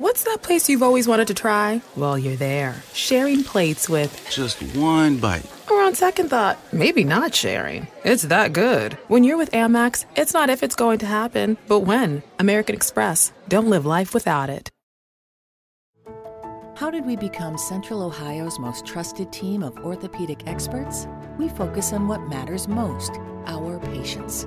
What's that place you've always wanted to try? Well, you're there, sharing plates with Just one bite. or on second thought, maybe not sharing. It's that good. When you're with Amex, it's not if it's going to happen, but when. American Express. Don't live life without it. How did we become Central Ohio's most trusted team of orthopedic experts? We focus on what matters most our patients.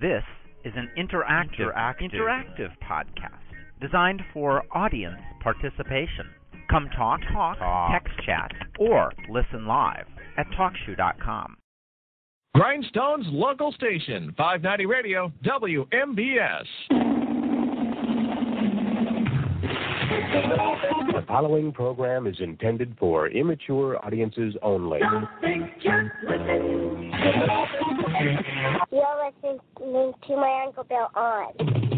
This is an interactive, Interactive. interactive podcast designed for audience participation. Come talk, talk, Talk. text chat, or listen live at TalkShoe.com. Grindstone's local station, 590 Radio, WMBS. The following program is intended for immature audiences only. You're listening to my Uncle Bill on.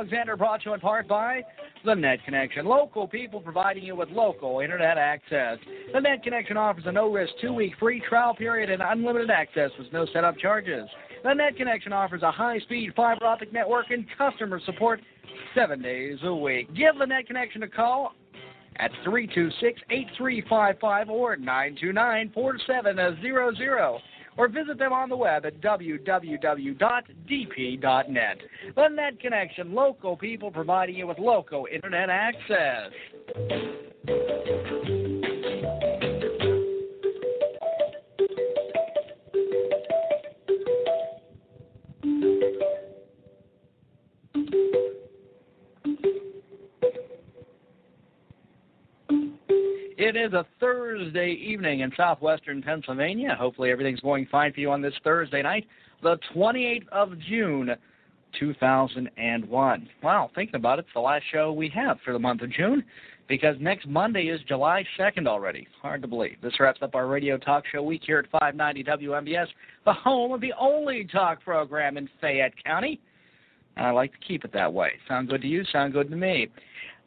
Alexander, brought to you in part by the Net Connection. Local people providing you with local internet access. The Net Connection offers a no-risk two-week free trial period and unlimited access with no setup charges. The Net Connection offers a high-speed fiber optic network and customer support seven days a week. Give the Net Connection a call at 326-8355 or 929-4700 or visit them on the web at www.dp.net. The Net Connection, local people providing you with local internet access. Is a Thursday evening in southwestern Pennsylvania. Hopefully, everything's going fine for you on this Thursday night, the 28th of June, 2001. Wow, thinking about it, it's the last show we have for the month of June because next Monday is July 2nd already. Hard to believe. This wraps up our radio talk show week here at 590 WMBS, the home of the only talk program in Fayette County. I like to keep it that way. Sound good to you? Sound good to me.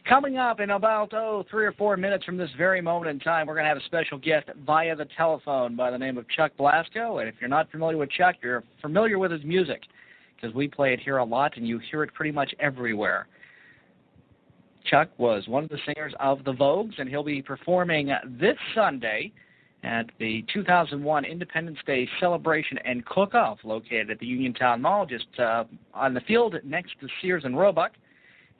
Coming up in about, oh, three or four minutes from this very moment in time, we're going to have a special guest via the telephone by the name of Chuck Blasko. And if you're not familiar with Chuck, you're familiar with his music because we play it here a lot and you hear it pretty much everywhere. Chuck was one of the singers of the Vogues, and he'll be performing this Sunday at the 2001 Independence Day celebration and cook-off located at the Uniontown Mall, just uh, on the field next to Sears and Roebuck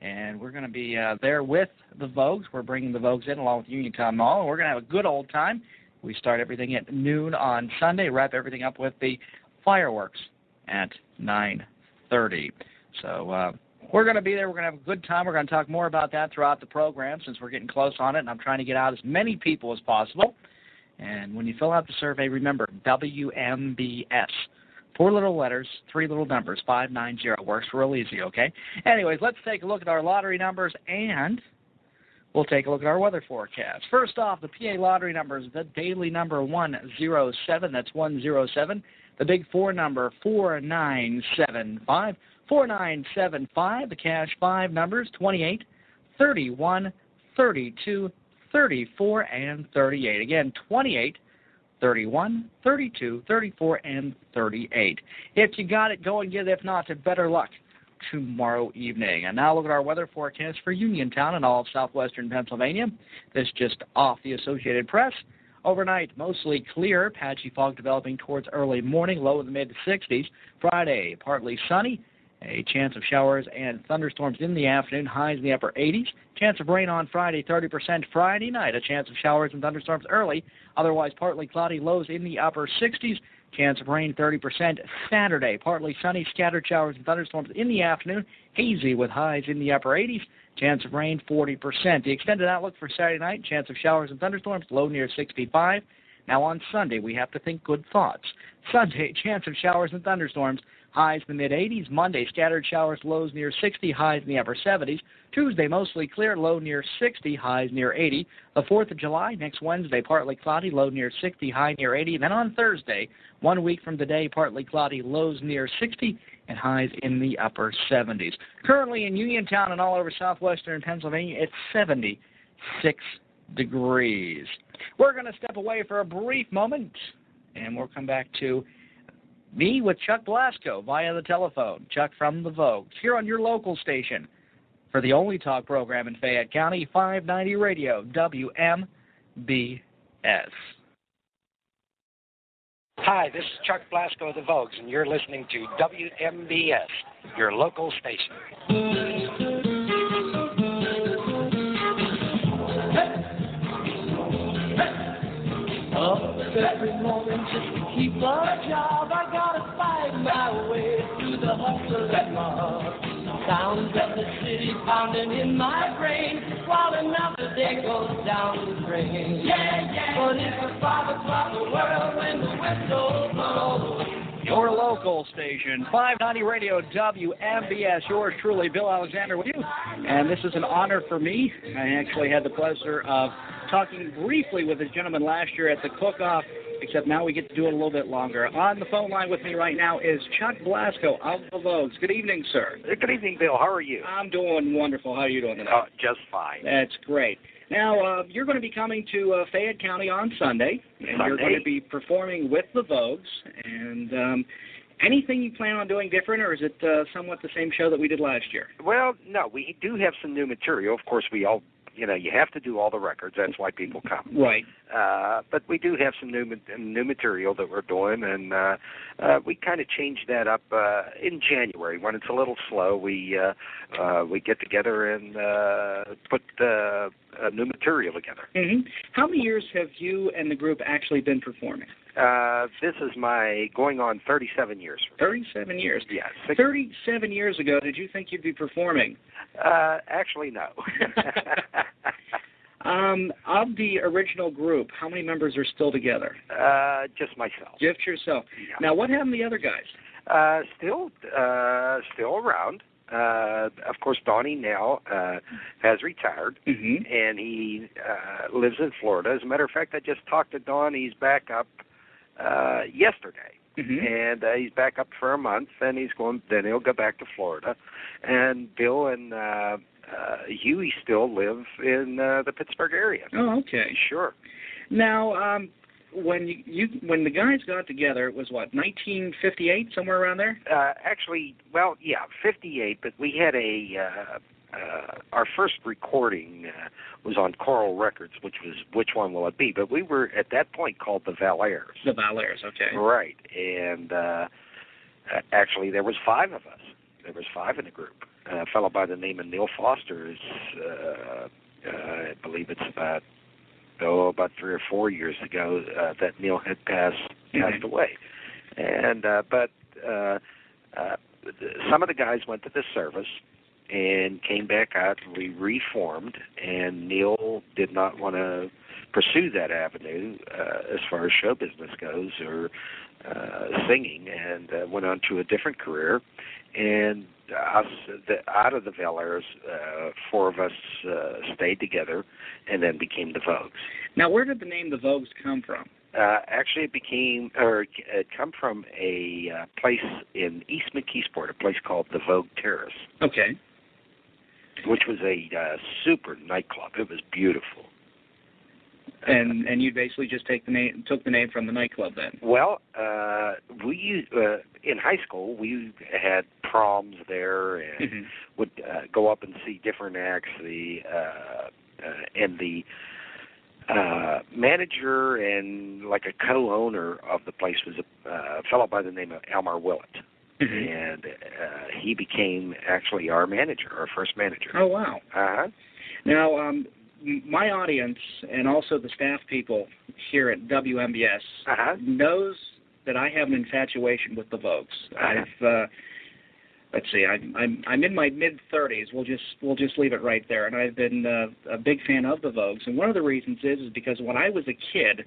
and we're going to be uh, there with the Vogues. We're bringing the Vogues in along with Uniontown Mall, and we're going to have a good old time. We start everything at noon on Sunday, wrap everything up with the fireworks at 9:30. So uh, we're going to be there. We're going to have a good time. We're going to talk more about that throughout the program since we're getting close on it, and I'm trying to get out as many people as possible. And when you fill out the survey, remember WMBS. Four little letters, three little numbers, 590. Works real easy, okay? Anyways, let's take a look at our lottery numbers and we'll take a look at our weather forecast. First off, the PA lottery numbers, the daily number 107, that's 107. The big four number, 4975. 4975. The cash five numbers, 28, 31, 32, 34, and 38. Again, 28, 31, 32, 34, and 38. If you got it, go and get it. If not, better luck tomorrow evening. And now look at our weather forecast for Uniontown and all of southwestern Pennsylvania. This just off the Associated Press. Overnight, mostly clear, patchy fog developing towards early morning, low in the mid 60s. Friday, partly sunny, a chance of showers and thunderstorms in the afternoon, highs in the upper 80s. Chance of rain on Friday, 30% Friday night. A chance of showers and thunderstorms early, otherwise partly cloudy, lows in the upper 60s. Chance of rain 30% Saturday. Partly sunny, scattered showers and thunderstorms in the afternoon. Hazy with highs in the upper 80s. Chance of rain 40%. The extended outlook for Saturday night. Chance of showers and thunderstorms. Low near 65. Now on Sunday, we have to think good thoughts. Sunday, chance of showers and thunderstorms. Highs in the mid 80s. Monday, scattered showers, lows near 60, highs in the upper 70s. Tuesday, mostly clear, low near 60, highs near 80. The 4th of July, next Wednesday, partly cloudy, low near 60, high near 80. And then on Thursday, one week from today, partly cloudy, lows near 60, and highs in the upper 70s. Currently in Uniontown and all over southwestern Pennsylvania, it's 76 degrees. We're going to step away for a brief moment, and we'll come back to me with Chuck Blasko via the telephone. Chuck from the Vogues here on your local station for the only talk program in Fayette County, 590 Radio, WMBS. Hi, this is Chuck Blasko of the Vogues, and you're listening to WMBS, your local station. Up every morning just to keep a job. I gotta fight my way through the hustle and mob. Sounds of the city pounding in my brain while another day goes down the drain. Yeah, yeah. But it's a five o'clock the world when the whistle blows. Your local station, 590 Radio WMBS. Yours truly, Bill Alexander, with you. And this is an honor for me. I actually had the pleasure of talking briefly with this gentleman last year at the cook-off, except now we get to do it a little bit longer. On the phone line with me right now is Chuck Blasko of the Vogues. Good evening, sir. Good evening, Bill. How are you? I'm doing wonderful. How are you doing tonight? Oh, just fine. That's great. Now, uh, you're going to be coming to uh, Fayette County on Sunday, and Sunday. you're going to be performing with the Vogues. And um, anything you plan on doing different, or is it uh, somewhat the same show that we did last year? Well, no, we do have some new material. Of course, we all, you know, you have to do all the records. That's why people come. Right. Uh, but we do have some new new material that we're doing, and uh, uh, we kind of change that up uh, in January when it's a little slow. We uh, uh, we get together and uh, put uh, uh, new material together. hmm How many years have you and the group actually been performing? Uh, this is my going on 37 years. 37 years. Yeah, 37 years ago, did you think you'd be performing? uh, actually no. Um, of the original group, how many members are still together? uh, just myself. Just yourself. Yeah. Now, what happened to the other guys? Uh, still, uh, still around. Uh, of course, Donnie now uh, has retired, Mm-hmm. and he uh, lives in Florida. As a matter of fact, I just talked to Don. He's back up uh, yesterday, Mm-hmm. and uh, he's back up for a month, and he's going. Then he'll go back to Florida. And Bill and uh, uh, Huey still live in uh, the Pittsburgh area. Oh, okay. Sure. Now, um, when you, you when the guys got together, it was what 1958, somewhere around there. Uh, actually, well, yeah, 58, but we had a, uh, uh, our first recording uh, was on Coral Records, which was Which One Will It Be? But we were at that point called the Valairs. The Valairs, okay. Right. And uh, uh, actually, there was five of us. There was five in the group. Uh, a fellow by the name of Neil Foster is, uh, uh, I believe it's about, oh, about three or four years ago uh, that Neil had passed passed Mhm. away. And uh, but uh, uh, some of the guys went to the service and came back out and we reformed and Neil did not want to pursue that avenue uh, as far as show business goes or uh, singing and uh, went on to a different career. And us, the, out of the Valairs, uh, four of us uh, stayed together and then became the Vogues. Now, where did the name the Vogues come from? Uh, actually, it became, or it come from a uh, place in East McKeesport, a place called the Vogue Terrace, Okay. which was a uh, super nightclub. It was beautiful. And and you basically just take the name took the name from the nightclub then. Well, uh, we uh, in high school we had proms there and Mhm. would uh, go up and see different acts. The uh, uh, and the uh, manager and like a co-owner of the place was a uh, fellow by the name of Elmer Willett, Mhm. and uh, he became actually our manager, our first manager. Oh wow. Uh-huh. Now, um, my audience and also the staff people here at WMBS Uh-huh. knows that I have an infatuation with the Vogues. I've uh, let's see, I'm I'm I'm in my mid 30s. We'll just we'll just leave it right there. And I've been uh, a big fan of the Vogues. And one of the reasons is is because when I was a kid.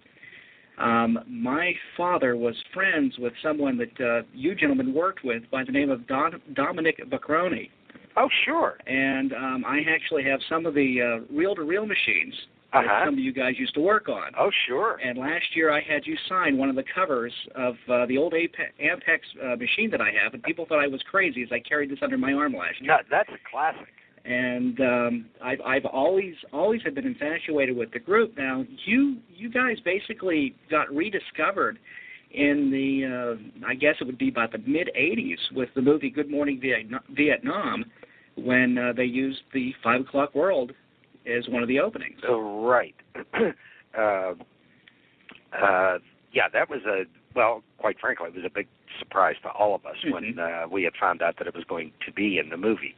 Um, my father was friends with someone that uh, you gentlemen worked with by the name of Don, Dominic Bacroni. Oh, sure. And um, I actually have some of the uh, reel-to-reel machines that Uh-huh. some of you guys used to work on. Oh, sure. And last year I had you sign one of the covers of uh, the old Ape- Ampex uh, machine that I have, and people thought I was crazy as I carried this under my arm last year. No, that's a classic. And um, I've I've always always have been infatuated with the group. Now you you guys basically got rediscovered in the uh, I guess it would be about the mid '80s with the movie Good Morning Vietnam, when uh, they used the Five O'clock World as one of the openings. Uh, right. uh, uh, yeah, that was a well, quite frankly, it was a big surprise to all of us when uh, we had found out that it was going to be in the movie.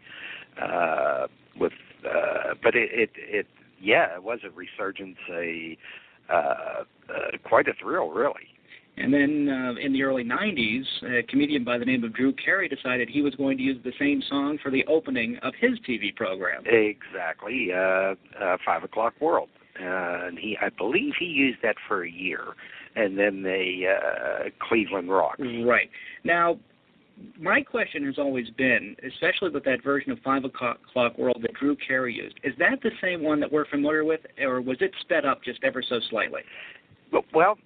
Uh, with, uh, but it, it, it, yeah, it was a resurgence, a uh, uh, quite a thrill, really. And then uh, in the early 90s, a comedian by the name of Drew Carey decided he was going to use the same song for the opening of his TV program. Exactly, uh, uh, Five O'clock World, uh, and he, I believe, he used that for a year, and then the uh, Cleveland Rocks. Right. Now, my question has always been, especially with that version of Five O'Clock World that Drew Carey used, is that the same one that we're familiar with, or was it sped up just ever so slightly? Well,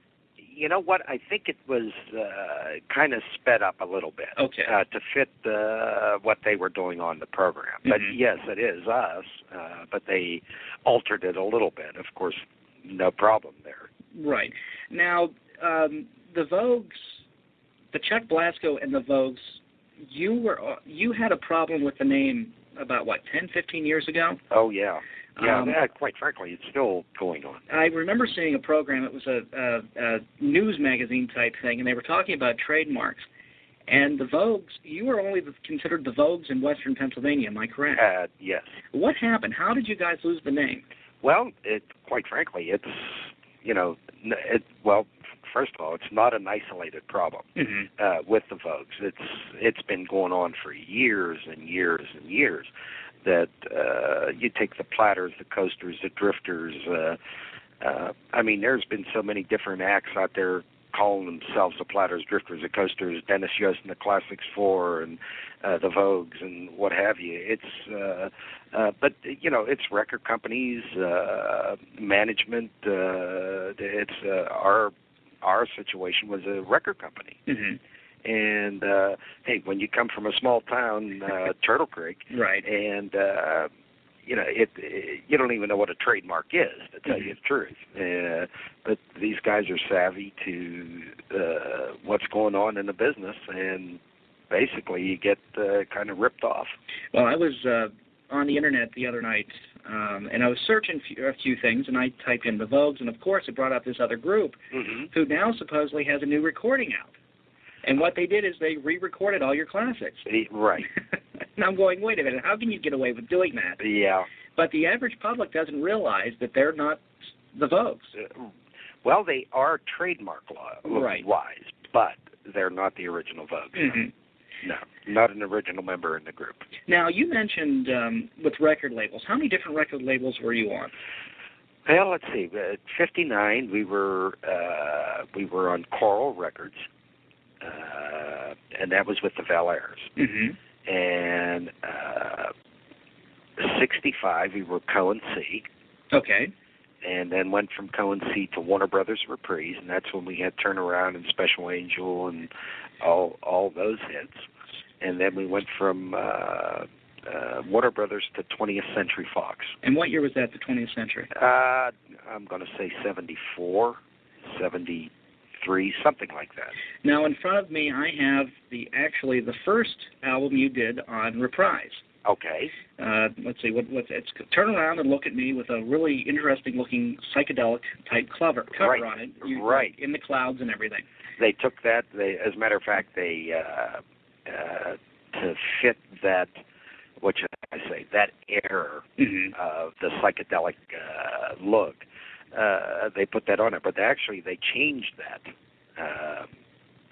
you know what? I think it was uh, kind of sped up a little bit Okay. uh, to fit uh, what they were doing on the program. But Mhm. yes, it is us. Uh, but they altered it a little bit. Of course, no problem there. Right. Now, um, the Vogues, the Chuck Blasko and the Vogues, you were you had a problem with the name about what 10, 15 years ago. Oh yeah, yeah. Um, yeah, quite frankly, it's still going on. I remember seeing a program. It was a, a, a news magazine type thing, and they were talking about trademarks. And the Vogues, you were only considered the Vogues in Western Pennsylvania. Am I correct? Uh, yes. What happened? How did you guys lose the name? Well, it quite frankly, it's you know, n- it well. First of all, it's not an isolated problem Mm-hmm. uh, with the Vogues. It's it's been going on for years and years and years. That uh, you take the platters, the coasters, the drifters. Uh, uh, I mean, there's been so many different acts out there calling themselves the platters, drifters, the coasters. Dennis Yost and the Classics Four, and uh, the Vogues, and what have you. It's uh, uh, but you know, it's record companies, uh, management. Uh, it's uh, our our situation was a record company. Mm-hmm. And uh hey, when you come from a small town, uh Turtle Creek, Right. and uh you know, it, it you don't even know what a trademark is, to tell you the truth. Uh but these guys are savvy to uh what's going on in the business and basically you get uh, kind of ripped off. Well, I was uh, on the internet the other night, um, and I was searching a few things, and I typed in the Vogues, and of course it brought up this other group Mm-hmm. who now supposedly has a new recording out. And what they did is they re-recorded all your classics. Right. and I'm going, wait a minute, how can you get away with doing that? Yeah. But the average public doesn't realize that they're not the Vogues. Uh, Well, they are trademark law Right. wise, but they're not the original Vogues. Mhm. No, not an original member in the group. Now, you mentioned um, with record labels. How many different record labels were you on? Well, let's see. At 59, we were uh, we were on Coral Records, and that was with the Valairs. Mm-hmm. And uh, 65, we were Cohen C. Okay. and then went from Cohen C to Warner Brothers Reprise, and that's when we had Turnaround and Special Angel and all all those hits. And then we went from uh, uh, Warner Brothers to 20th Century Fox. And what year was that? The 20th century. Uh, I'm going to say 74, 73, something like that. Now in front of me, I have the actually the first album you did on Reprise. Okay. Uh, let's see, what what's it's Turn Around and Look at Me with a really interesting looking psychedelic type cover cover Right. on it. You, Right. In the clouds and everything. They took that. They, as a matter of fact, they uh, uh, to fit that. What should I say? That error Mm-hmm. of the psychedelic uh, look. Uh, they put that on it, but they actually they changed that uh,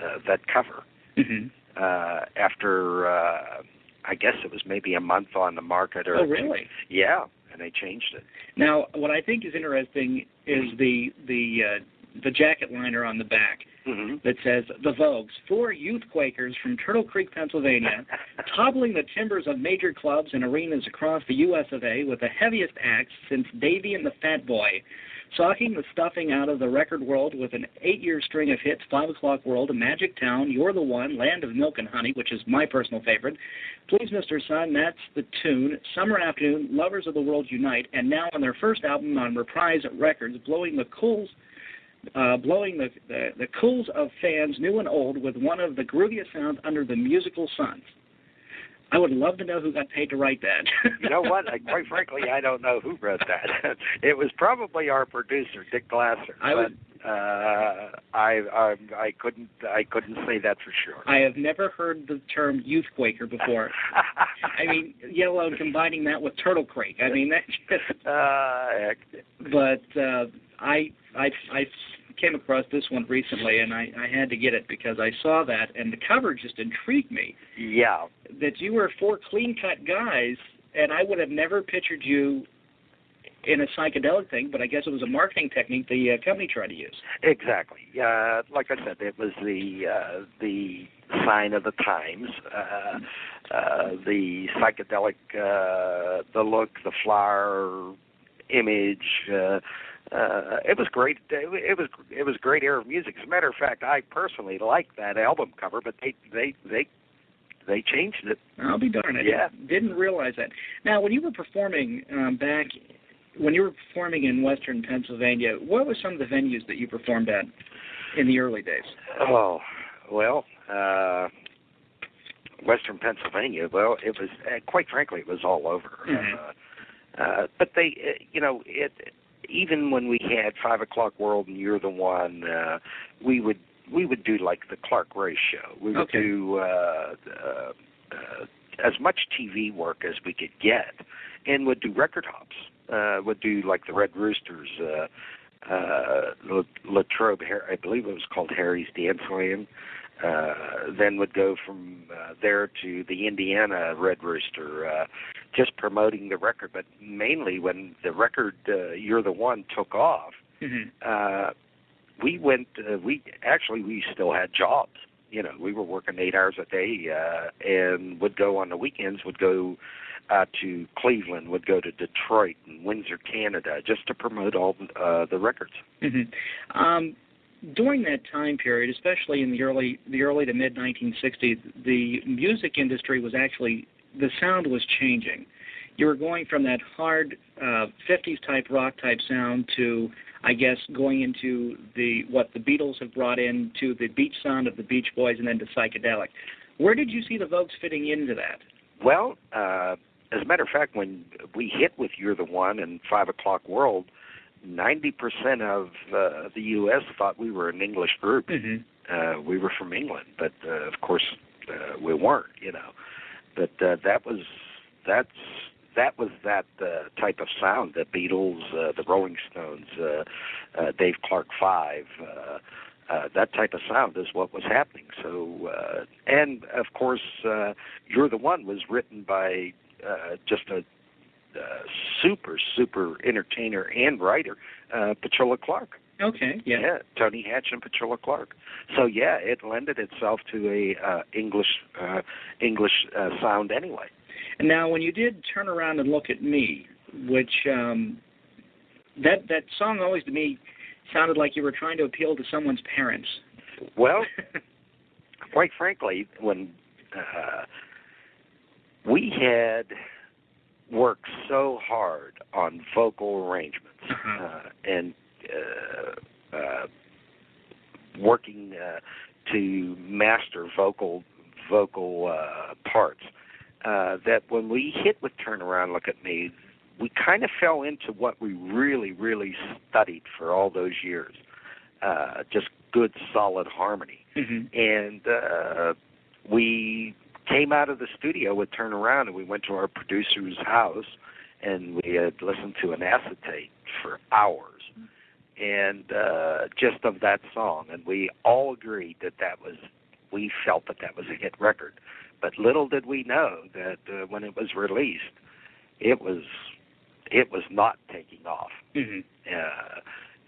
uh, that cover Mm-hmm. uh, after uh, I guess it was maybe a month on the market or Oh, really? yeah, and they changed it. Now, what I think is interesting is the the uh, the jacket liner on the back Mm-hmm. that says the Vogues, four youth Quakers from Turtle Creek, Pennsylvania, toppling the timbers of major clubs and arenas across the U.S. of A. with the heaviest acts since Davy and the Fat Boy, socking the stuffing out of the record world with an eight-year string of hits: Five O'clock World, Magic Town, You're the One, Land of Milk and Honey, which is my personal favorite. Please, Mr. Sun, that's the tune. Summer Afternoon, Lovers of the World Unite, and now on their first album on Reprise Records, blowing the cools uh, blowing the, the the cools of fans new and old with one of the grooviest sounds under the musical suns. I would love to know who got paid to write that. You know what? I, quite frankly, I don't know who wrote that. it was probably our producer, Dick Glasser. I but would- uh, I, I I couldn't I couldn't say that for sure. I have never heard the term youth quaker before. I mean, let alone combining that with turtle crake. I mean, that just. Uh, heck. But uh, I I I came across this one recently, and I I had to get it because I saw that, and the cover just intrigued me. yeah, That you were four clean cut guys, and I would have never pictured you in a psychedelic thing, but I guess it was a marketing technique the uh, company tried to use. exactly. Uh, like I said, it was the uh, the sign of the times. Uh, uh, the psychedelic, uh, the look, the flower image. Uh, uh, it was great. It was it was great era of music. As a matter of fact, I personally like that album cover, but they they they they changed it. I'll be darned. I Yeah. didn't, didn't realize that. Now, when you were performing um, back, when you were performing in Western Pennsylvania, what were some of the venues that you performed at in the early days? Oh well, uh, Western Pennsylvania. Well, it was uh, quite frankly, it was all over. Mhm. Uh, uh, but they, uh, you know, it even when we had Five O'clock World and You're the One, uh, we would we would do like the Clark Race show. We would Okay. do uh, uh, uh, as much TV work as we could get, and would do record hops. Uh, would do like the Red Roosters. Uh, uh, Latrobe, Har- I believe it was called Harry's Danceland. Uh, then would go from uh, there to the Indiana Red Rooster, uh, just promoting the record. But mainly when the record uh, "You're the One" took off, Mm-hmm. uh, we went. Uh, we actually we still had jobs. You know, we were working eight hours a day, uh, and would go on the weekends. Would go uh, to Cleveland. Would go to Detroit and Windsor, Canada, just to promote all uh, the records. Mm-hmm. Um, during that time period, especially in the early the early to mid 1960s, the music industry was actually the sound was changing. You were going from that hard uh, 50s type rock type sound to, I guess, going into the what the Beatles have brought in to the beach sound of the Beach Boys and then to psychedelic. Where did you see the Vogues fitting into that? Well, uh, as a matter of fact, when we hit with "You're the One" and Five O'clock World, ninety percent of uh, the U.S. thought we were an English group. Mm-hmm. Uh, we were from England, but uh, of course uh, we weren't. You know, but uh, that was that's that was that uh, type of sound. The Beatles, uh, the Rolling Stones, uh, uh, Dave Clark Five. Uh, uh, that type of sound is what was happening. So, uh, and of course, uh, "You're the One" was written by uh, just a uh, super, super entertainer and writer, uh, Petula Clark. Okay, yeah. Tony Hatch and Petula Clark. So yeah, it lended itself to a uh, English uh, English uh, sound anyway. And now, when you did turn around and look at me, which um, that that song always to me sounded like you were trying to appeal to someone's parents. Well, quite frankly, when uh, we had worked so hard on vocal arrangements uh, and uh, uh, working uh, to master vocal vocal uh, parts, uh, that when we hit with "Turn Around, Look at Me," we kind of fell into what we really, really studied for all those years. Uh, just good, solid harmony. Mm-hmm. And uh, we came out of the studio with Turn Around and we went to our producer's house and we had listened to an acetate for hours and uh just of that song and we all agreed that that was we felt that that was a hit record but little did we know that uh, when it was released it was it was not taking off Mm-hmm. uh,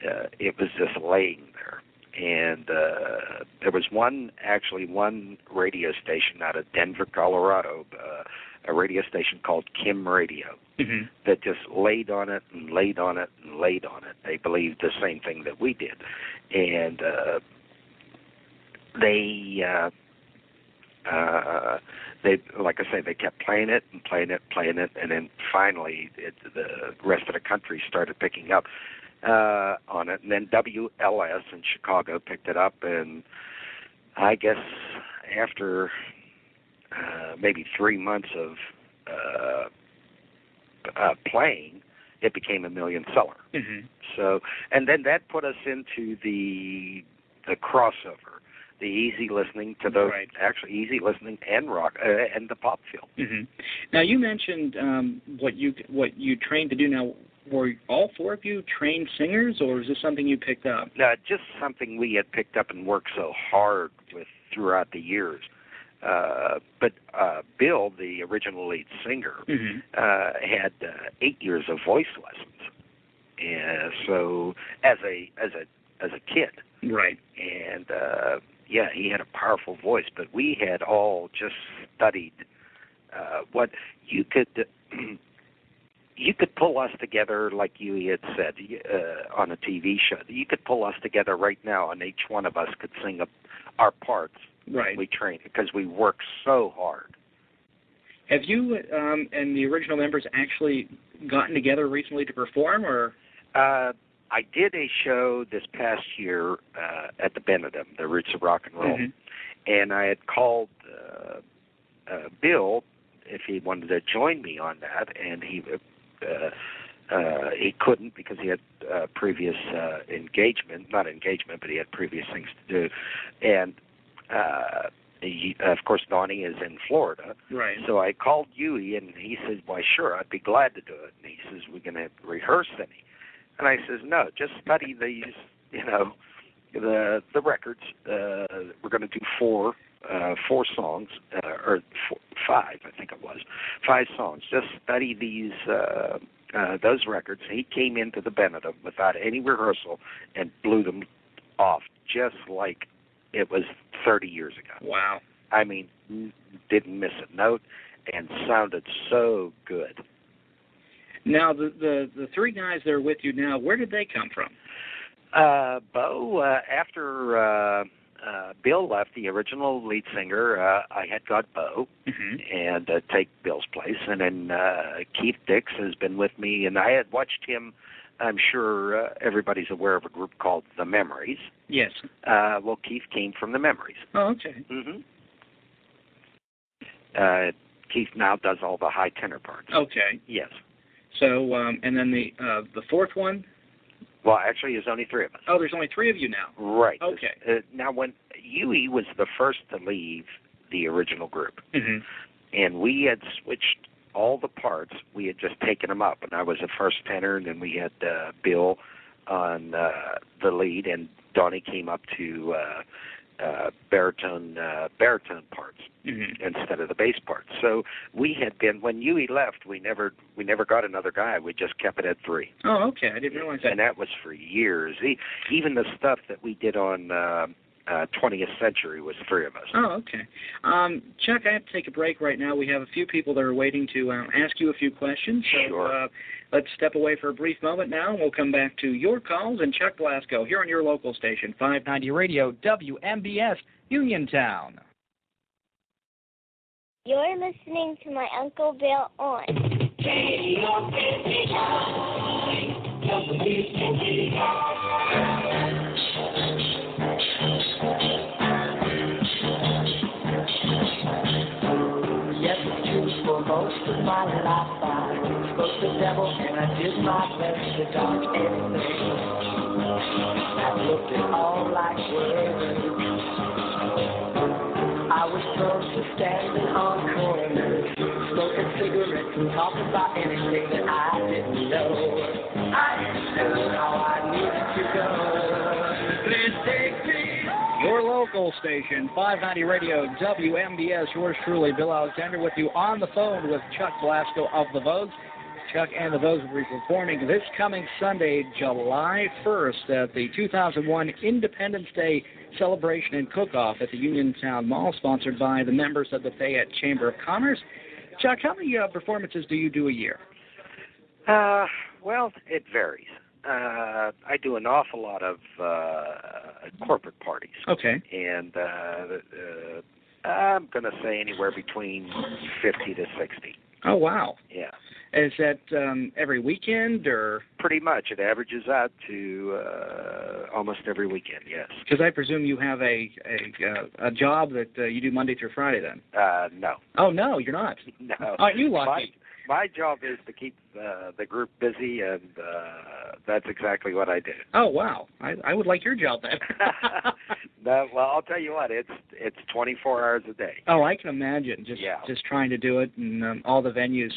uh, it was just laying there. And uh, there was one, actually, one radio station out of Denver, Colorado, uh, a radio station called KIMN Radio, Mm-hmm. that just laid on it and laid on it and laid on it. They believed the same thing that we did, and uh, they. Uh, uh, they, like I say, they kept playing it and playing it, playing it, and then finally, it, the rest of the country started picking up uh, on it. And then WLS in Chicago picked it up, and I guess after uh, maybe three months of uh, uh, playing, it became a million seller. Mm-hmm. So, and then that put us into the the crossover, the easy listening to those Right. actually easy listening and rock uh, and the pop feel. Mm-hmm. Now you mentioned um, what you what you trained to do. Now, were all four of you trained singers, or is this something you picked up? Uh, just something we had picked up and worked so hard with throughout the years. Uh, but uh, Bill, the original lead singer, Mm-hmm. uh, had uh, eight years of voice lessons, and so as a as a as a kid, Right. and uh, yeah, he had a powerful voice. But we had all just studied uh, what you could. You could pull us together, like you had said, uh, on a TV show. You could pull us together right now, and each one of us could sing up our parts. Right. We trained because we work so hard. Have you um, and the original members actually gotten together recently to perform, or? Uh, I did a show this past year uh, at the Benedum, the Roots of Rock and Roll, Mhm. and I had called uh, uh, Bill if he wanted to join me on that, and he uh, uh, he couldn't because he had uh, previous uh, engagement, not engagement, but he had previous things to do, and uh, he, of course Donnie is in Florida, Right. so I called Huey, and he says, "Why, sure, I'd be glad to do it." And he says, "We're going to rehearse any," and I says, "No, just study these, you know, the the records. Uh, we're going to do four uh, four songs, uh, or four, five, I think it was, five songs. Just study these." Uh, uh, those records. He came into the Benedum without any rehearsal and blew them off, just like it was 30 years ago. Wow. I mean, didn't miss a note and sounded so good. Now the the the three guys that are with you now, where did they come from? Uh, Bo, uh, after uh, uh, Bill left, the original lead singer, uh, I had got Bo Mm-hmm. and uh, take Bill's place, and then uh, Keith Dix has been with me, and I had watched him. I'm sure uh, everybody's aware of a group called The Memories. Yes. Uh, well, Keith came from The Memories. Oh, okay. hmm Uh, Keith now does all the high tenor parts. Okay. Yes. So um, and then the uh, the fourth one. Well, actually, there's only three of us. Oh, there's only three of you now. Right. Okay. Uh, now, when Huey was the first to leave the original group, Mm-hmm. and we had switched all the parts, we had just taken them up, and I was the first tenor, and then we had uh, Bill on uh, the lead, and Donnie came up to uh, uh, baritone uh, baritone parts Mm-hmm. instead of the bass parts. So we had been when Huey left, we never we never got another guy. We just kept it at three, Oh, okay. I didn't realize that. and that was for years. E- Even the stuff that we did on uh, uh, 20th Century was three of us. Oh, okay. Um, Chuck, I have to take a break right now. We have a few people that are waiting to um, ask you a few questions. So Sure. uh, let's step away for a brief moment now, and we'll come back to your calls and Chuck Blasko here on your local station, 590 Radio, WMBS, Uniontown. You're listening to my Uncle Bill on. Yes, it's true. For most of my life, I spoke the devil and I did my best to dodge anything. I looked at all like words. I was prone to standing on corners, smoking cigarettes and talking about anything that I didn't know. Local station, 590 Radio, WMBS. Yours truly, Bill Alexander, with you on the phone with Chuck Blasko of the Vogues. Chuck and the Vogues will be performing this coming Sunday, July 1st, at the 2001 Independence Day celebration and cook-off at the Uniontown Mall, sponsored by the members of the Fayette Chamber of Commerce. Chuck, how many uh, performances do you do a year? Uh, well, it varies. Uh, I do an awful lot of uh, corporate parties, Okay. and uh, uh, I'm going to say anywhere between 50 to 60. Oh, wow. Yeah, Is that um, every weekend or? pretty much. It averages out to uh, almost every weekend. Yes. Because I presume you have a a, uh, a job that uh, you do Monday through Friday then. Uh, no, Oh no, you're not. no. Aren't you lucky? My job is to keep uh, the group busy, and uh, that's exactly what I do. Oh wow, I I would like your job then. no, well, I'll tell you what. It's it's 24 hours a day. oh, I can imagine just Yeah. just trying to do it and um, all the venues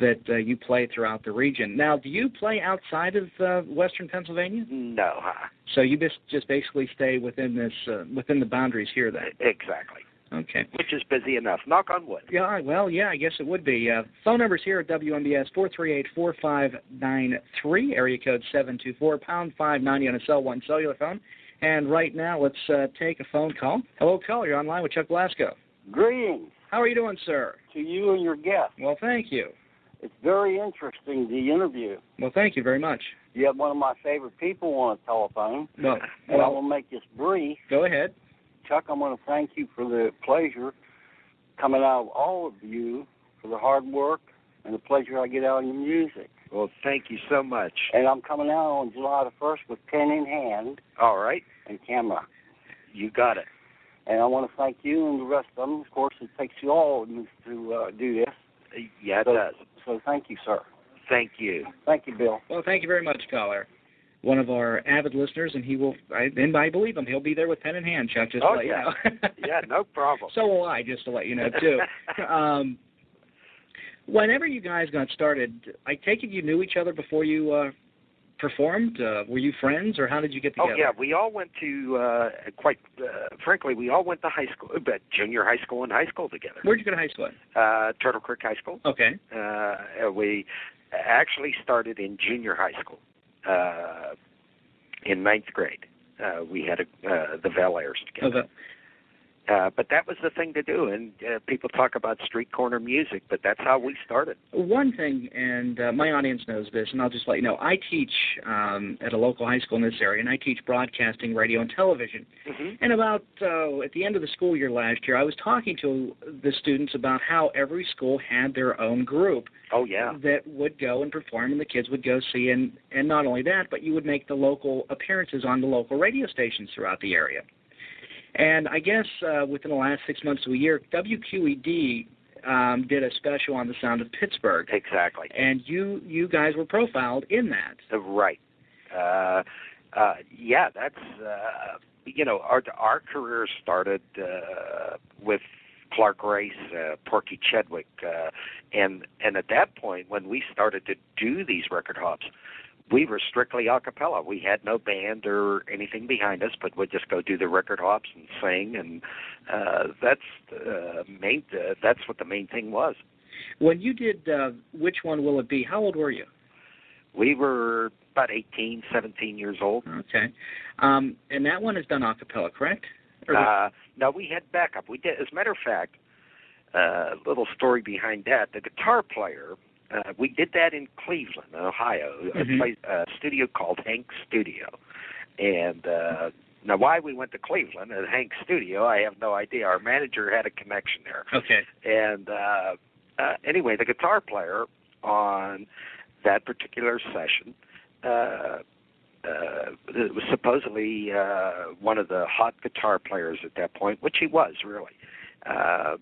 that uh, you play throughout the region. Now, do you play outside of uh, Western Pennsylvania? No, huh? So you just just basically stay within this uh, within the boundaries here then. Exactly. Okay. Which is busy enough. Knock on wood. Yeah, well, yeah, I guess it would be. Uh, phone numbers here at WMBS four three eight four five nine three, area code seven two four pound five ninety on a cell one cellular phone. And right now, let's uh, take a phone call. Hello, caller. You're online with Chuck Blasko. Greetings How are you doing, sir? to you and your guest. Well, thank you. It's very interesting, the interview. Well, thank you very much. You have one of my favorite people on the telephone, No. Well, and I will make this brief. go ahead. Chuck, I want to thank you for the pleasure coming out of all of you for the hard work and the pleasure I get out of your music. Well, thank you so much. And I'm coming out on July the 1st with pen in hand All right. and camera. You got it. And I want to thank you and the rest of them. Of course, it takes you all to uh, do this. Yeah, it So- does. So thank you, sir. Thank you. Thank you, Bill. Well, thank you very much, caller. One of our avid listeners, and he will, I, and I believe him, he'll be there with pen in hand, Chuck, just Oh, to let yeah. you know. Yeah, no problem. So will I, just to let you know too. um, whenever you guys got started, I take it you knew each other before you uh, performed. Uh, were you friends, or how did you get Oh yeah, we all went to uh quite uh, frankly, we all went to high school, but junior high school and high school together. Where'd you go to high school? Uh Turtle Creek High School. Okay. Uh we actually started in junior high school. Uh in ninth grade. Uh we had a, uh the Valairs together. Okay. Uh, but that was the thing to do, and uh, people talk about street corner music, but that's how we started. One thing, and uh, my audience knows this, and I'll just let you know. I teach um, at a local high school in this area, and I teach broadcasting, radio, and television. Mm-hmm. And about uh, at the end of the school year last year, I was talking to the students about how every school had their own group Oh yeah, that would go and perform, and the kids would go see. And and not only that, but you would make the local appearances on the local radio stations throughout the area. And I guess uh, within the last six months to a year, WQED um, did a special on the sound of Pittsburgh, exactly. and you you guys were profiled in that. Uh, Right. Uh, uh, yeah, that's uh, you know our our career started uh, with Clark Race, uh, Porky Chedwick, uh, and and at that point when we started to do these record hops, we were strictly a cappella. We had no band or anything behind us, but we'd just go do the record hops and sing, and uh, that's uh, main. Uh, that's what the main thing was. When you did uh, which one will it be? How old were you? We were about 18, 17 years old. Okay, um, and that one is done a cappella, correct? Or- Uh, no, we had backup. We did. As a matter of fact, a uh, little story behind that. The guitar player. Uh, we did that in Cleveland, Ohio, a Mhm. place, a studio called Hank's Studio. And uh, now, why we went to Cleveland at Hank's Studio, I have no idea. Our manager had a connection there. okay. And uh, uh, anyway, the guitar player on that particular session uh, uh, was supposedly uh, one of the hot guitar players at that point, which he was really. Uh,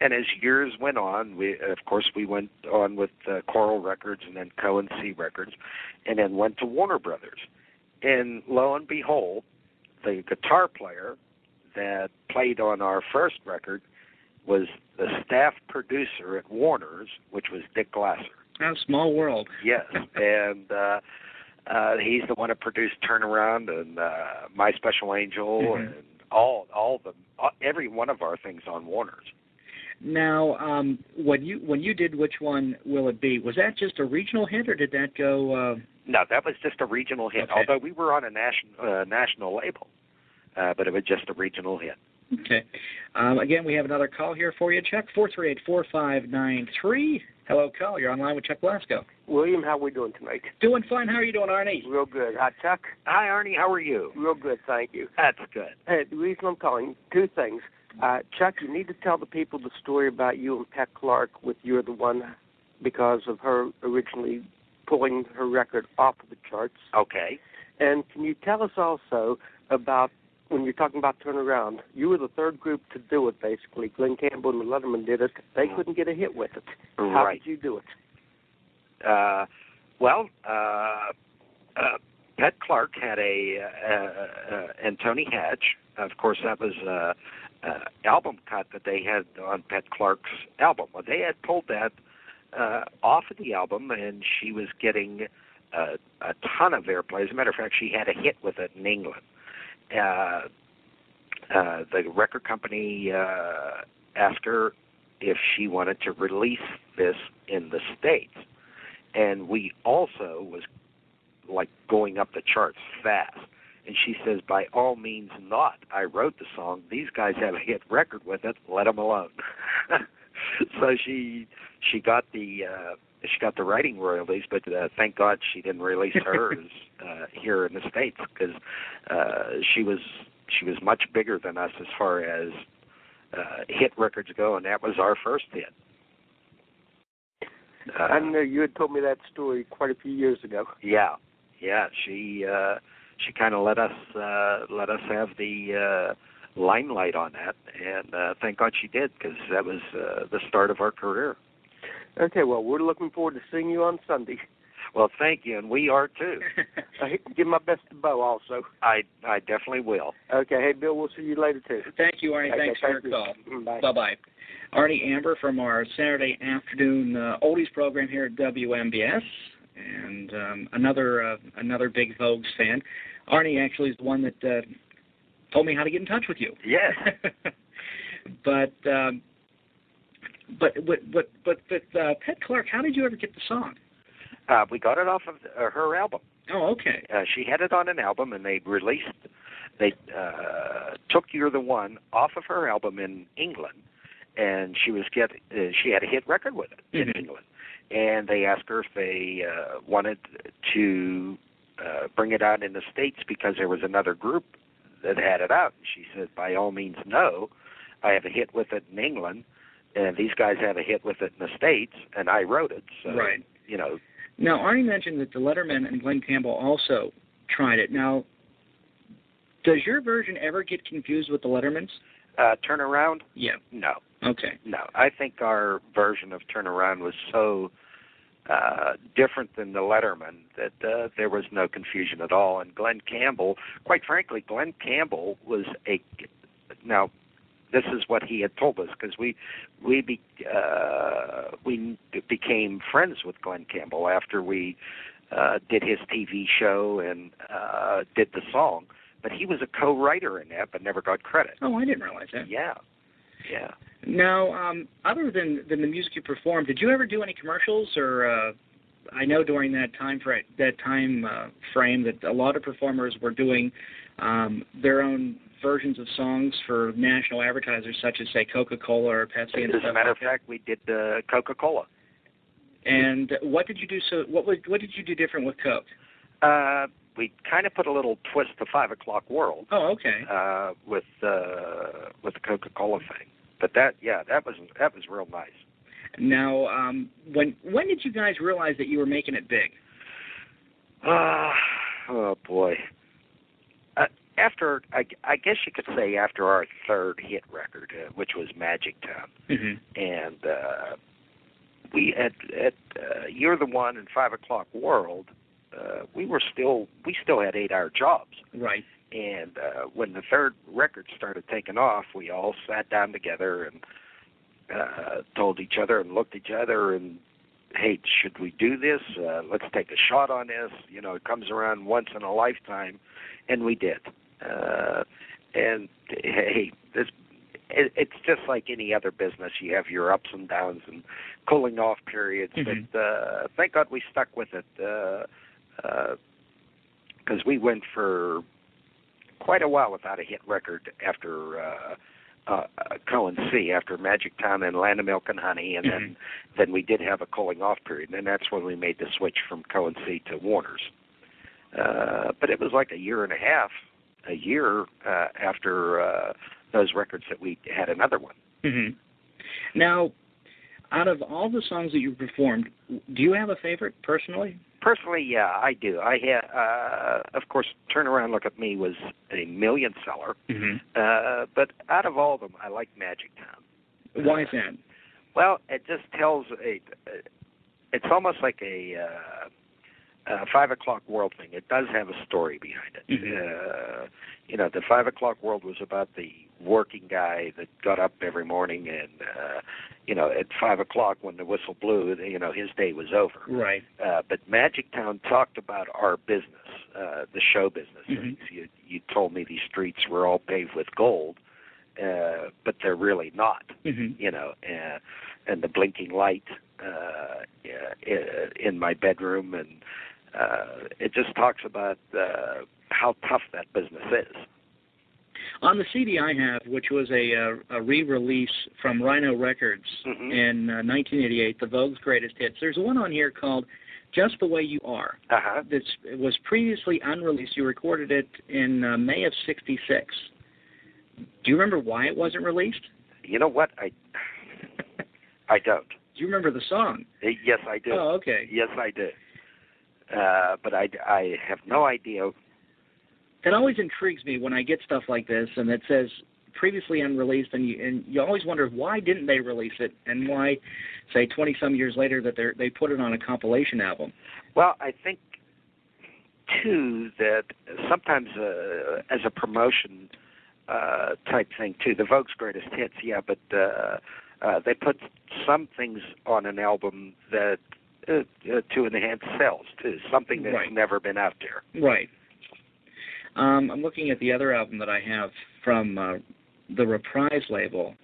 and as years went on, we of course we went on with uh, Coral Records and then Cohen C Records, and then went to Warner Brothers. And lo and behold, the guitar player that played on our first record was the staff producer at Warner's, which was Dick Glasser. Oh, small world. Yes, and uh, uh, he's the one that produced Turnaround and uh, My Special Angel Mhm. and all all the every one of our things on Warner's. Now, um, when you when you did which one will it be? Was that just a regional hit, or did that go? Uh, No, that was just a regional hit. Okay. Although we were on a national uh, national label, uh, but it was just a regional hit. okay. Um, again, we have another call here for you, Chuck. Four three eight four five nine three. Hello, call. You're online with Chuck Blasko. William, how are we doing tonight? Doing fine. How are you doing, Arnie? Real good. Hi, Chuck. Hi, Arnie. How are you? Real good, thank you. That's good. Hey, the reason I'm calling, two things. Uh, Chuck, you need to tell the people the story about you and Pet Clark with You're the One because of her originally pulling her record off of the charts. Okay. And can you tell us also about when you're talking about turnaround, you were the third group to do it basically. Glen Campbell and the Lettermen did it. They couldn't get a hit with it. How. Right. did you do it? Uh, well, uh, uh, Pet Clark had a uh, uh, and Tony Hatch. Of course, that was uh, uh, album cut that they had on Pet Clark's album. Well, they had pulled that uh, off of the album, and she was getting uh, a ton of airplay. As a matter of fact, she had a hit with it in England. Uh, uh, the record company uh, asked her if she wanted to release this in the states, and we also was like going up the charts fast. And she says, by all means not. I wrote the song. These guys have a hit record with it. Let them alone. so she she got the uh, she got the writing royalties, but uh, thank God she didn't release hers uh, here in the states because uh, she was she was much bigger than us as far as uh, hit records go, and that was our first hit. Uh, I know you had told me that story quite a few years ago. Yeah, yeah. She uh, she kind of let us uh, let us have the uh, limelight on that, and uh, thank God she did because that was uh, the start of our career. Okay, well, we're looking forward to seeing you on Sunday. Well, thank you, and we are too. I give my best to Bo also. I I definitely will. Okay, hey Bill, we'll see you later too. Thank you, Arnie. Okay, Thanks for your call. you. Bye. Bye bye. Arnie Amber from our Saturday afternoon uh, oldies program here at WMBS, and um, another uh, another big Vogues fan. Arnie actually is the one that uh, told me how to get in touch with you. Yes. but um, but but but but, but uh, Pet Clark, how did you ever get the song? Uh, we got it off of uh, her album. Oh, okay. Uh, she had it on an album, and they released. They uh, took "You're the One" off of her album in England, and she was get. Uh, she had a hit record with it in Mhm. England, and they asked her if they uh, wanted to uh, bring it out in the states because there was another group that had it out. And she said, "By all means, no. I have a hit with it in England, and these guys have a hit with it in the states, and I wrote it. So Right. you know, Now, Arnie mentioned that the Lettermen and Glen Campbell also tried it. Now, does your version ever get confused with the Lettermen's? uh, turn around. Yeah. No, Okay. No, I think our version of Turnaround was so uh, different than the Lettermen that uh, there was no confusion at all. And Glen Campbell, quite frankly, Glen Campbell was a now. This is what he had told us because we we be, uh, we became friends with Glen Campbell after we uh, did his TV show and uh, did the song. But he was a co-writer in that, but never got credit. Oh, I didn't realize that. Yeah, yeah. Now, um, other than than the music you performed, did you ever do any commercials or? Uh, I know during that time fra- that time uh, frame that a lot of performers were doing um, their own versions of songs for national advertisers, such as say Coca-Cola or Pepsi and As a matter like of fact, we did uh, Coca-Cola. And what did you do? So, what would, what did you do different with Coke? Uh, we kind of put a little twist to Five O'clock World Oh, okay. uh, with uh, with the Coca-Cola thing. But that, yeah, that was that was real nice. Now, um, when when did you guys realize that you were making it big? Uh, oh boy. Uh, after, I, I guess you could say after our third hit record, uh, which was Magic Town, Mm-hmm. and uh, we at at uh, You're the One and Five O'clock World, uh, we were still we still had eight hour jobs. Right. And uh, when the third record started taking off, we all sat down together and uh, told each other and looked at each other and, hey, should we do this? Uh, let's take a shot on this. You know, it comes around once in a lifetime, and we did. Uh, and hey, this it, it's just like any other business. You have your ups and downs and cooling off periods, Mhm. but uh, thank God we stuck with it. Uh, because we went for quite a while without a hit record after uh, uh, uh, Cohen C, after Magic Town and Land of Milk and Honey, and then then we did have a cooling off period, and that's when we made the switch from Cohen C to Warner's. Uh, but it was like a year and a half, a year uh, after uh, those records that we had another one. hmm Now, out of all the songs that you performed, do you have a favorite personally? Personally, yeah, I do. I had, uh, of course, Turn Around, Look at Me was a million seller. Mm-hmm. Uh, but out of all of them, I like Magic Town. Why is that? Well, it just tells a. It's almost like a uh, uh, five o'clock world thing. It does have a story behind it. Uh, you know, the five o'clock world was about the working guy that got up every morning and, uh, you know, at five o'clock when the whistle blew, you know, his day was over. Right. Uh, but Magic Town talked about our business, uh, the show business. Mhm. You, you told me these streets were all paved with gold, uh, but they're really not. Mm-hmm. You know, uh, and the blinking light uh, uh, in my bedroom, and uh, it just talks about uh, how tough that business is. On the CD I have, which was a, uh, a re-release from Rhino Records Mhm. in uh, 1988, the Vogue's Greatest Hits, there's one on here called "Just the Way You Are." Uh-huh. That was previously unreleased. You recorded it in uh, May of '66. Do you remember why it wasn't released? You know what? I I don't. Do you remember the song? Yes, I do. Oh, okay. Yes, I do. Uh, but I, I have no idea. That always intrigues me when I get stuff like this and it says previously unreleased, and you and you always wonder why didn't they release it, and why, say, 20 some years later that they they put it on a compilation album. Well, I think too that sometimes uh, as a promotion uh, type thing too, the Vogue's greatest hits, yeah, but uh, uh, they put some things on an album that uh, uh, to enhance sales too, something that's Right. never been out there. Right. Um, I'm looking at the other album that I have from uh, the Reprise label,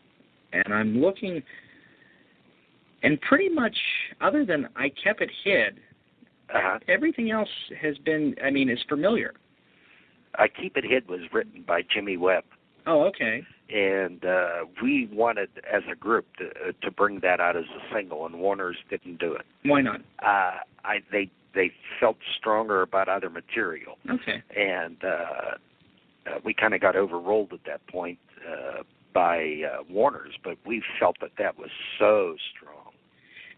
and I'm looking, and pretty much other than I kept it hid, Uh-huh. everything else has been, I mean, is familiar. I Keep It Hid was written by Jimmy Webb. Oh, okay. and uh, we wanted as a group to uh, to bring that out as a single, and Warner's didn't do it. Why not? Uh, I they they felt stronger about other material, Okay. and uh, uh, we kind of got overruled at that point uh, by uh, Warner's, but we felt that that was so strong.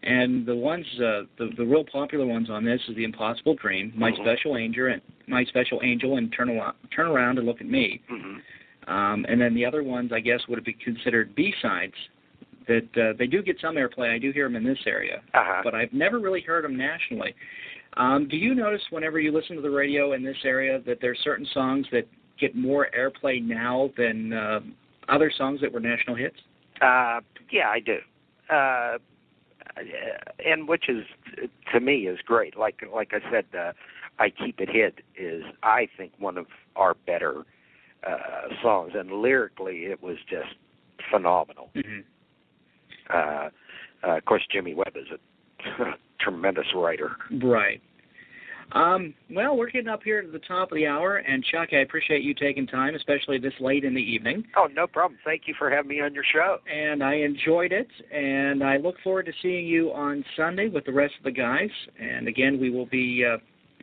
And the ones, uh, the the real popular ones on this is the Impossible Dream, My Mhm. Special Angel, and My Special Angel, and Turn Around, Turn Around and Look at Me. hmm Um, and then the other ones, I guess, would be considered B-sides. That uh, they do get some airplay. I do hear them in this area, Uh-huh. but I've never really heard them nationally. Um, do you notice whenever you listen to the radio in this area that there's certain songs that get more airplay now than uh, other songs that were national hits? Uh, yeah, I do. Uh, and which is to me is great. Like like I said, uh, I keep it hid is I think one of our better uh, songs, and lyrically it was just phenomenal. Mm-hmm. Uh, uh, of course, Jimmy Webb is a tremendous writer. Right. Um, well, we're getting up here to the top of the hour, and Chuck, I appreciate you taking time, especially this late in the evening. Oh, no problem. Thank you for having me on your show. And I enjoyed it, and I look forward to seeing you on Sunday with the rest of the guys. And again, we will be uh,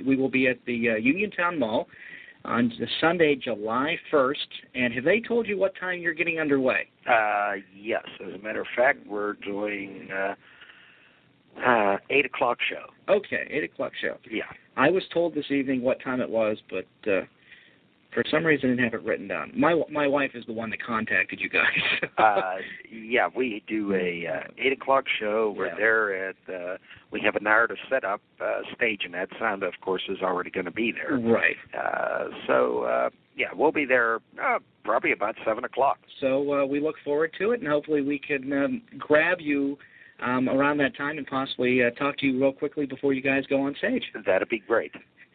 we will be at the uh, Uniontown Mall on Sunday, July 1st. And have they told you what time you're getting underway? Uh, yes. As a matter of fact, we're doing uh, uh, eight o'clock show. Okay, eight o'clock show. Yeah. I was told this evening what time it was, but uh, for some reason I didn't have it written down. My my wife is the one that contacted you guys. uh, yeah, we do a uh, eight o'clock show. We're Yeah. there at. Uh, we have an a narrative setup uh, stage, and that sound, of course, is already going to be there. right. Uh, so uh, yeah, we'll be there uh, probably about seven o'clock. So uh, we look forward to it, and hopefully we can um, grab you um, around that time and possibly uh, talk to you real quickly before you guys go on stage. That'd be great.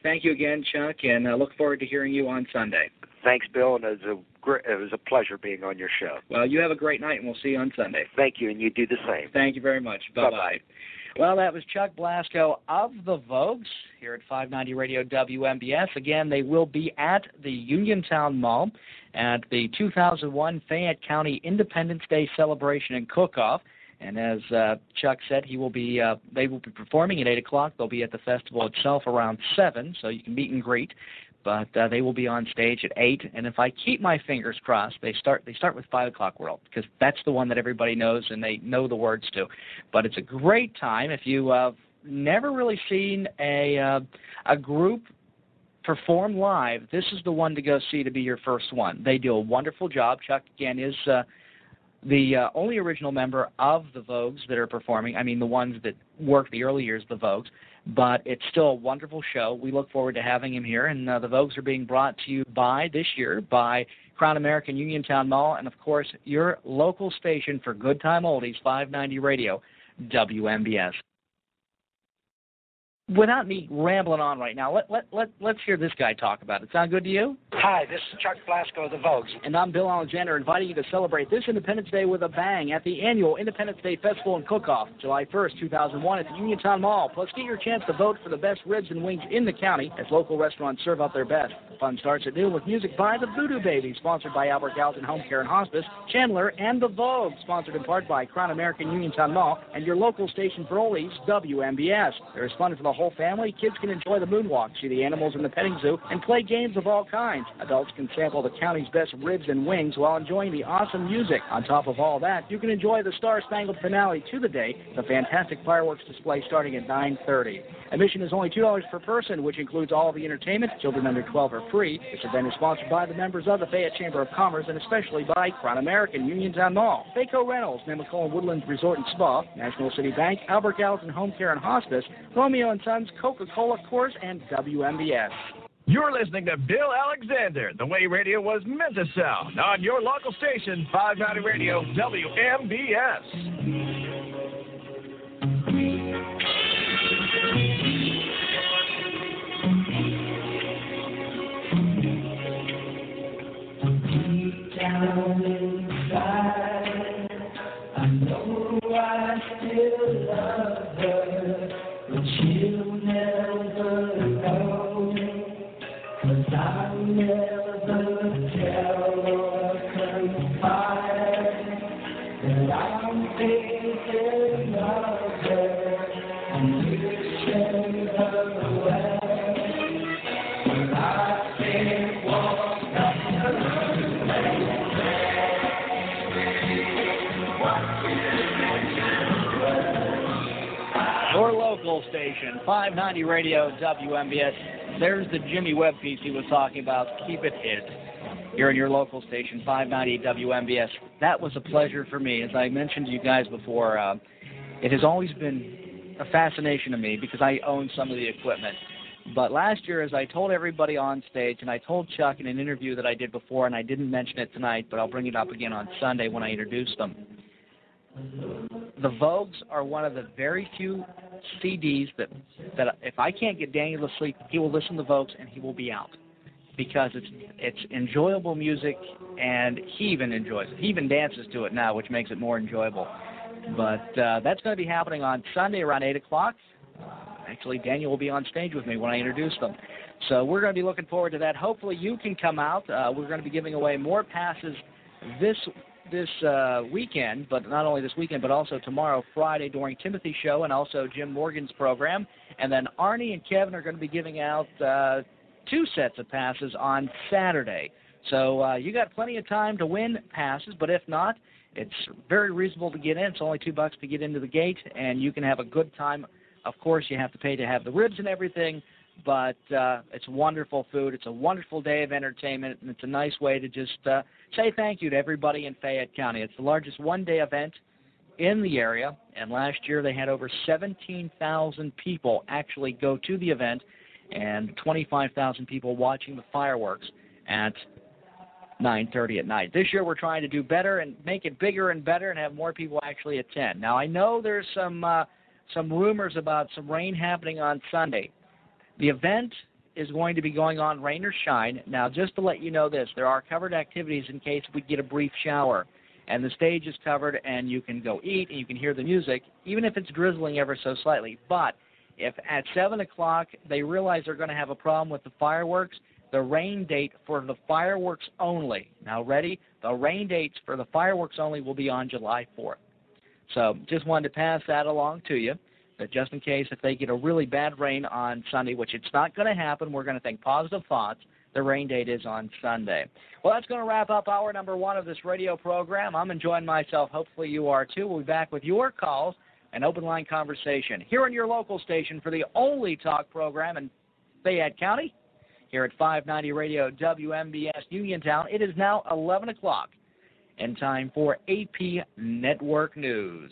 Thank you again, Chuck, and uh, look forward to hearing you on Sunday. Thanks, Bill, and it was a great, it was a pleasure being on your show. Well, you have a great night, and we'll see you on Sunday. Thank you, and you do the same. Thank you very much. Bye Bye-bye. bye. Well, that was Chuck Blasko of the Vogues here at 590 Radio WMBS. Again, they will be at the Uniontown Mall at the 2001 Fayette County Independence Day celebration and cook-off. And as uh, Chuck said, he will be uh, they will be performing at eight o'clock. They'll be at the festival itself around seven, so you can meet and greet. But uh, they will be on stage at eight. And if I keep my fingers crossed, they start they start with five o'clock world because that's the one that everybody knows and they know the words to. But it's a great time if you uh, never really seen a uh, a group perform live. This is the one to go see to be your first one. They do a wonderful job. Chuck again is. Uh, the uh, only original member of the Vogues that are performing, I mean, the ones that worked the early years of the Vogues, but it's still a wonderful show. We look forward to having him here, and uh, the Vogues are being brought to you by, this year, by Crown American Uniontown Mall, and of course, your local station for Good Time Oldies, 590 Radio, WMBS. Without me rambling on right now, let, let, let, let's hear this guy talk about it. Sound good to you? Hi, this is Chuck Blasko of the Vogues. And I'm Bill Alexander, inviting you to celebrate this Independence Day with a bang at the annual Independence Day Festival and Cook-Off, July 1st, 2001, at the Uniontown Mall. Plus, get your chance to vote for the best ribs and wings in the county as local restaurants serve out their best. The fun starts at noon with music by the Voodoo Babies, sponsored by Albert Gallatin Home Care and Hospice, Chandler, and the Vogue, sponsored in part by Crown American Uniontown Mall and your local station for oldies, WMBS. There is fun for the whole family. Kids can enjoy the moonwalk, see the animals in the petting zoo, and play games of all kinds. Adults can sample the county's best ribs and wings while enjoying the awesome music. On top of all that, you can enjoy the star-spangled finale to the day, the fantastic fireworks display starting at 9:30. Admission is only $2 per person, which includes all the entertainment. Children under 12 are free. This event is sponsored by the members of the Fayette Chamber of Commerce and especially by Crown American Uniontown Mall, Faco Reynolds, Nemacolin Woodlands Resort and Spa, National City Bank, Albert Gallatin Home Care and Hospice, Romeo and Sons, Coca-Cola Coors, and WMBS. You're listening to Bill Alexander, the way radio was meant to sound, on your local station, 590 Radio WMBS. down inside. I know I still love her, 590 Radio WMBS. There's the Jimmy Webb piece he was talking about. Keep it hid. You're in your local station, 590 WMBS. That was a pleasure for me. As I mentioned to you guys before, uh, it has always been a fascination to me because I own some of the equipment. But last year, as I told everybody on stage, and I told Chuck in an interview that I did before, and I didn't mention it tonight, but I'll bring it up again on Sunday when I introduce them. the Vogues are one of the very few CDs that that if I can't get Daniel to sleep, he will listen to Vogues and he will be out because it's it's enjoyable music and he even enjoys it. He even dances to it now, which makes it more enjoyable. But uh, that's going to be happening on Sunday around eight o'clock. Actually, Daniel will be on stage with me when I introduce them. So we're going to be looking forward to that. Hopefully, you can come out. Uh, we're going to be giving away more passes this this uh, weekend, but not only this weekend, but also tomorrow, Friday, during Timothy's show and also Jim Morgan's program. And then Arnie and Kevin are going to be giving out uh, two sets of passes on Saturday. So uh, you got plenty of time to win passes, but if not, it's very reasonable to get in. It's only two bucks to get into the gate, and you can have a good time. Of course, you have to pay to have the ribs and everything, but uh, it's wonderful food. It's a wonderful day of entertainment, and it's a nice way to just uh, say thank you to everybody in Fayette County. It's the largest one-day event in the area, and last year they had over 17,000 people actually go to the event, and 25,000 people watching the fireworks at 9:30 at night. This year we're trying to do better and make it bigger and better and have more people actually attend. Now I know there's some uh, some rumors about some rain happening on Sunday. The event is going to be going on rain or shine. Now, just to let you know this, there are covered activities in case we get a brief shower. And the stage is covered, and you can go eat, and you can hear the music, even if it's drizzling ever so slightly. But if at 7 o'clock they realize they're going to have a problem with the fireworks, the rain date for the fireworks only, now ready? The rain dates for the fireworks only will be on July 4th. So just wanted to pass that along to you that just in case if they get a really bad rain on Sunday, which it's not going to happen, we're going to think positive thoughts. The rain date is on Sunday. Well, that's going to wrap up hour number one of this radio program. I'm enjoying myself. Hopefully, you are too. We'll be back with your calls and open line conversation here on your local station for the only talk program in Fayette County. Here at 590 Radio WMBS Uniontown, it is now 11 o'clock and time for AP Network News.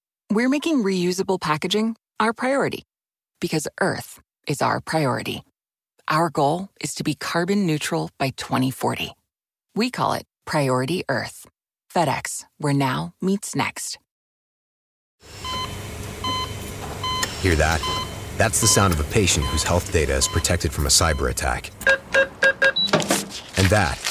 we're making reusable packaging our priority because Earth is our priority. Our goal is to be carbon neutral by 2040. We call it Priority Earth. FedEx, where now meets next. Hear that? That's the sound of a patient whose health data is protected from a cyber attack. And that,